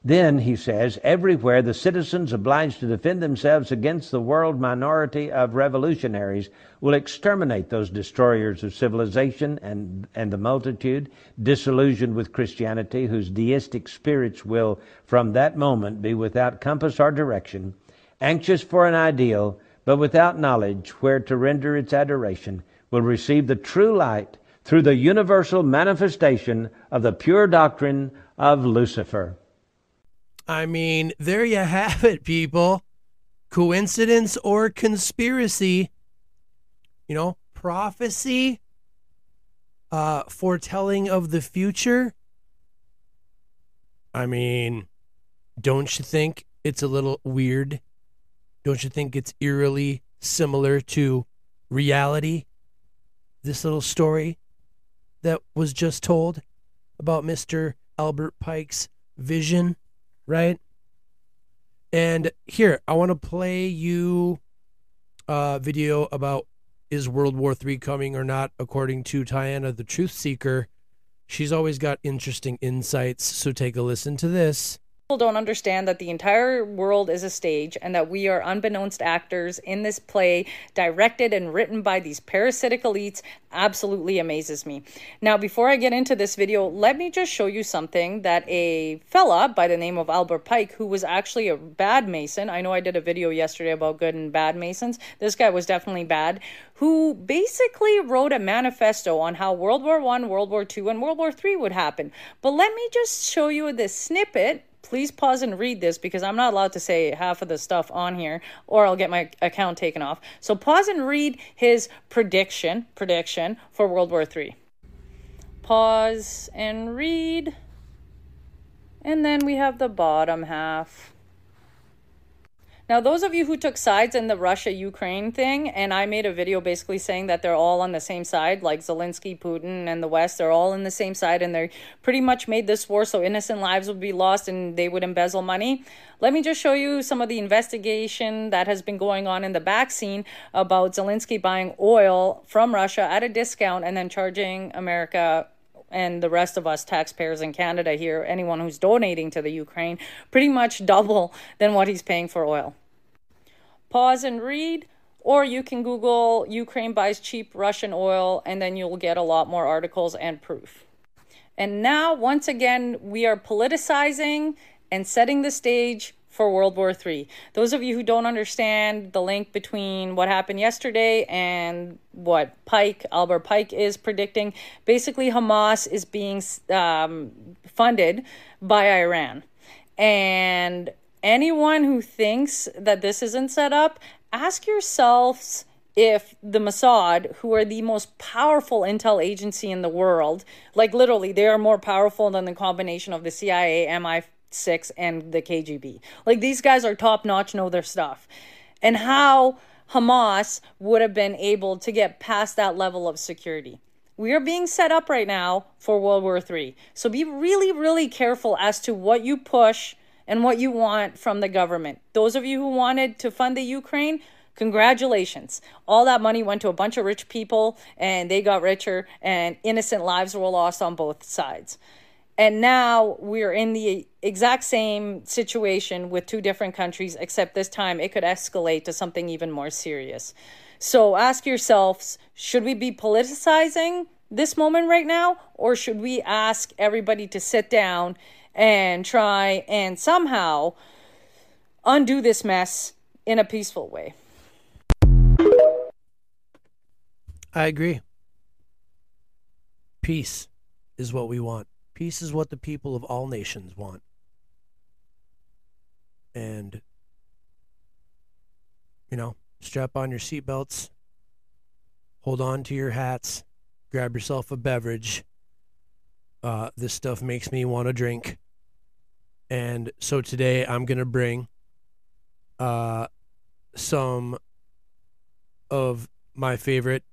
S8: Then, he says, everywhere the citizens obliged to defend themselves against the world minority of revolutionaries will exterminate those destroyers of civilization and, and the multitude, disillusioned with Christianity, whose deistic spirits will, from that moment, be without compass or direction, anxious for an ideal, but without knowledge where to render its adoration, will receive the true light through the universal manifestation of the pure doctrine of Lucifer.
S1: I mean, there you have it, people. Coincidence or conspiracy? You know, prophecy, uh, foretelling of the future. I mean, don't you think it's a little weird don't you think it's eerily similar to reality? This little story that was just told about Mr. Albert Pike's vision, right? And here, I want to play you a video about is World War III coming or not, according to Tiana, the truth seeker. She's always got interesting insights, so take a listen to this
S9: people don't understand that the entire world is a stage and that we are unbeknownst actors in this play directed and written by these parasitic elites absolutely amazes me. Now, before I get into this video, let me just show you something that a fella by the name of Albert Pike, who was actually a bad Mason, I know I did a video yesterday about good and bad Masons. This guy was definitely bad, who basically wrote a manifesto on how World War One, World War Two, and World War Three would happen. But let me just show you this snippet please pause and read this because I'm not allowed to say half of the stuff on here or I'll get my account taken off. So pause and read his prediction, prediction for World War 3. Pause and read. And then we have the bottom half. Now, those of you who took sides in the Russia Ukraine thing, and I made a video basically saying that they're all on the same side, like Zelensky, Putin, and the West, they're all in the same side, and they pretty much made this war so innocent lives would be lost and they would embezzle money. Let me just show you some of the investigation that has been going on in the back scene about Zelensky buying oil from Russia at a discount and then charging America and the rest of us taxpayers in Canada here, anyone who's donating to the Ukraine, pretty much double than what he's paying for oil pause and read, or you can Google Ukraine buys cheap Russian oil, and then you'll get a lot more articles and proof. And now, once again, we are politicizing and setting the stage for World War III. Those of you who don't understand the link between what happened yesterday and what Pike, Albert Pike, is predicting, basically Hamas is being um, funded by Iran. And anyone who thinks that this isn't set up, ask yourselves if the Mossad, who are the most powerful intel agency in the world, like literally, they are more powerful than the combination of the CIA, MI6, and the KGB. Like these guys are top notch, know their stuff. And how Hamas would have been able to get past that level of security. We are being set up right now for World War III. So be really, really careful as to what you push and what you want from the government. Those of you who wanted to fund the Ukraine, Congratulations. All that money went to a bunch of rich people and they got richer, and innocent lives were lost on both sides. And now we're in the exact same situation with two different countries, except this time it could escalate to something even more serious. So ask yourselves should we be politicizing this moment right now, or should we ask everybody to sit down and try and somehow undo this mess in a peaceful way?
S1: I agree. Peace is what we want. Peace is what the people of all nations want. And, you know, strap on your seatbelts, hold on to your hats, grab yourself a beverage. Uh, this stuff makes me want to drink. And so today I'm going to bring uh, some of my favorite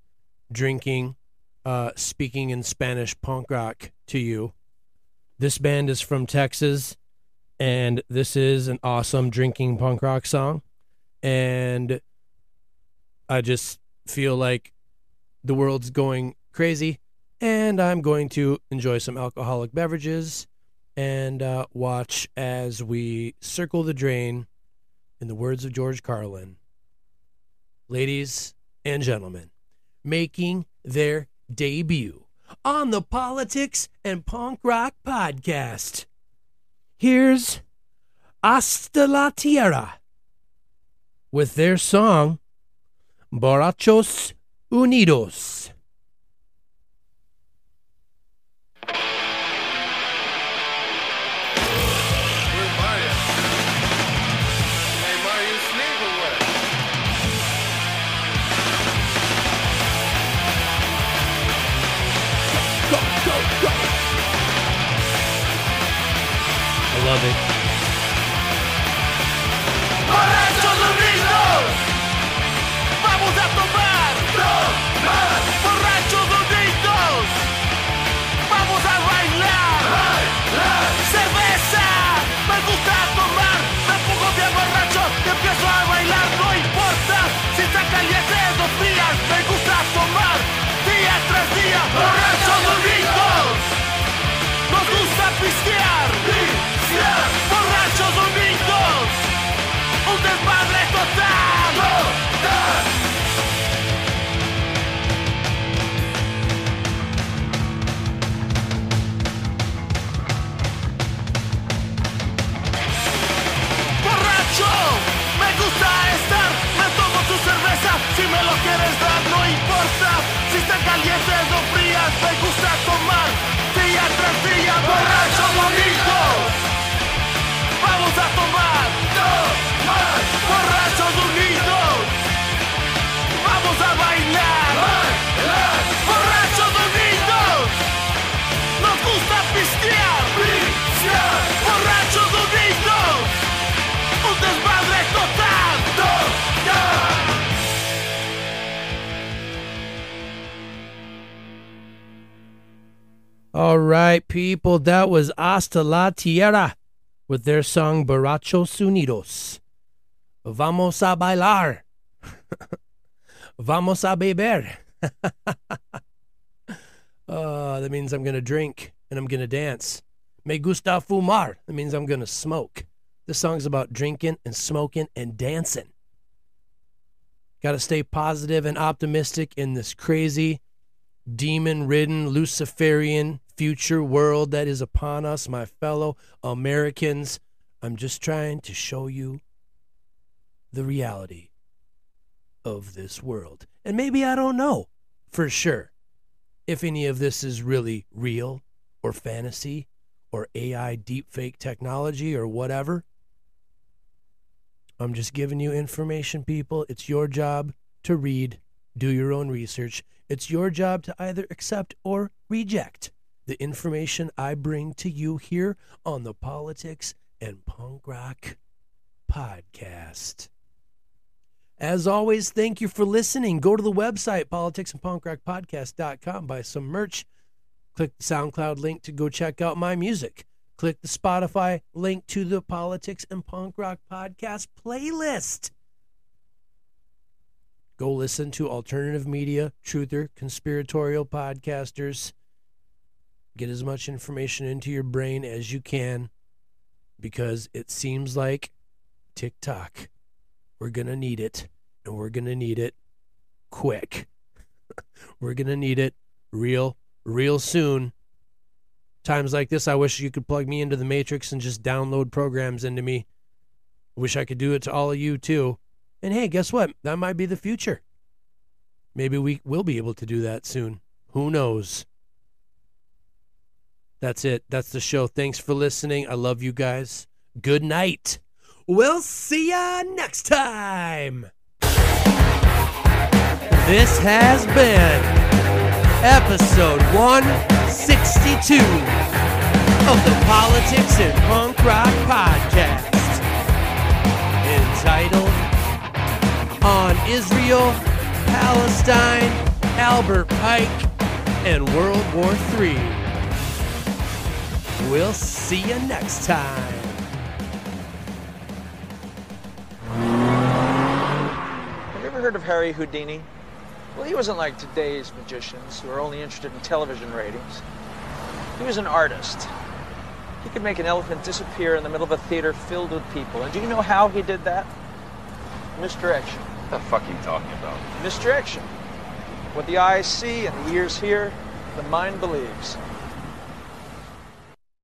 S1: drinking, uh, speaking in Spanish punk rock to you. This band is from Texas, and this is an awesome drinking punk rock song. And I just feel like the world's going crazy, and I'm going to enjoy some alcoholic beverages and uh, watch as we circle the drain, in the words of George Carlin. Ladies and gentlemen, making their debut on the Politics and Punk Rock Podcast. Here's Hasta la Tierra with their song Borrachos Unidos. All right, people, that was Hasta la Tierra with their song Borrachos Unidos. Vamos a bailar. Vamos a beber. uh, that means I'm going to drink and I'm going to dance. Me gusta fumar. That means I'm going to smoke. This song's about drinking and smoking and dancing. Got to stay positive and optimistic in this crazy, demon ridden, Luciferian future world that is upon us, my fellow Americans. I'm just trying to show you the reality of this world. And maybe I don't know for sure if any of this is really real or fantasy or AI deepfake technology or whatever. I'm just giving you information, people. It's your job to read, do your own research. It's your job to either accept or reject the information I bring to you here on the Politics and Punk Rock Podcast. As always, thank you for listening. Go to the website, politicsandpunkrockpodcast.com, buy some merch. Click the SoundCloud link to go check out my music. Click the Spotify link to the Politics and Punk Rock Podcast playlist. Go listen to alternative media, truther, conspiratorial podcasters. Get as much information into your brain as you can because it seems like TikTok, we're going to need it and we're going to need it quick. we're going to need it real, real soon. Times like this, I wish you could plug me into the Matrix and just download programs into me. I wish I could do it to all of you too. And hey, guess what? That might be the future. Maybe we will be able to do that soon. Who knows? That's it. That's the show. Thanks for listening. I love you guys. Good night. We'll see ya next time. This has been episode 162 of the Politics and Punk Rock Podcast entitled On Israel, Palestine, Albert Pike, and World War III. We'll see you next time.
S10: Have you ever heard of Harry Houdini? Well, he wasn't like today's magicians who are only interested in television ratings. He was an artist. He could make an elephant disappear in the middle of a theater filled with people. And do you know how he did that? Misdirection.
S11: What the fuck are you talking about?
S10: Misdirection. What the eyes see and the ears hear, the mind believes.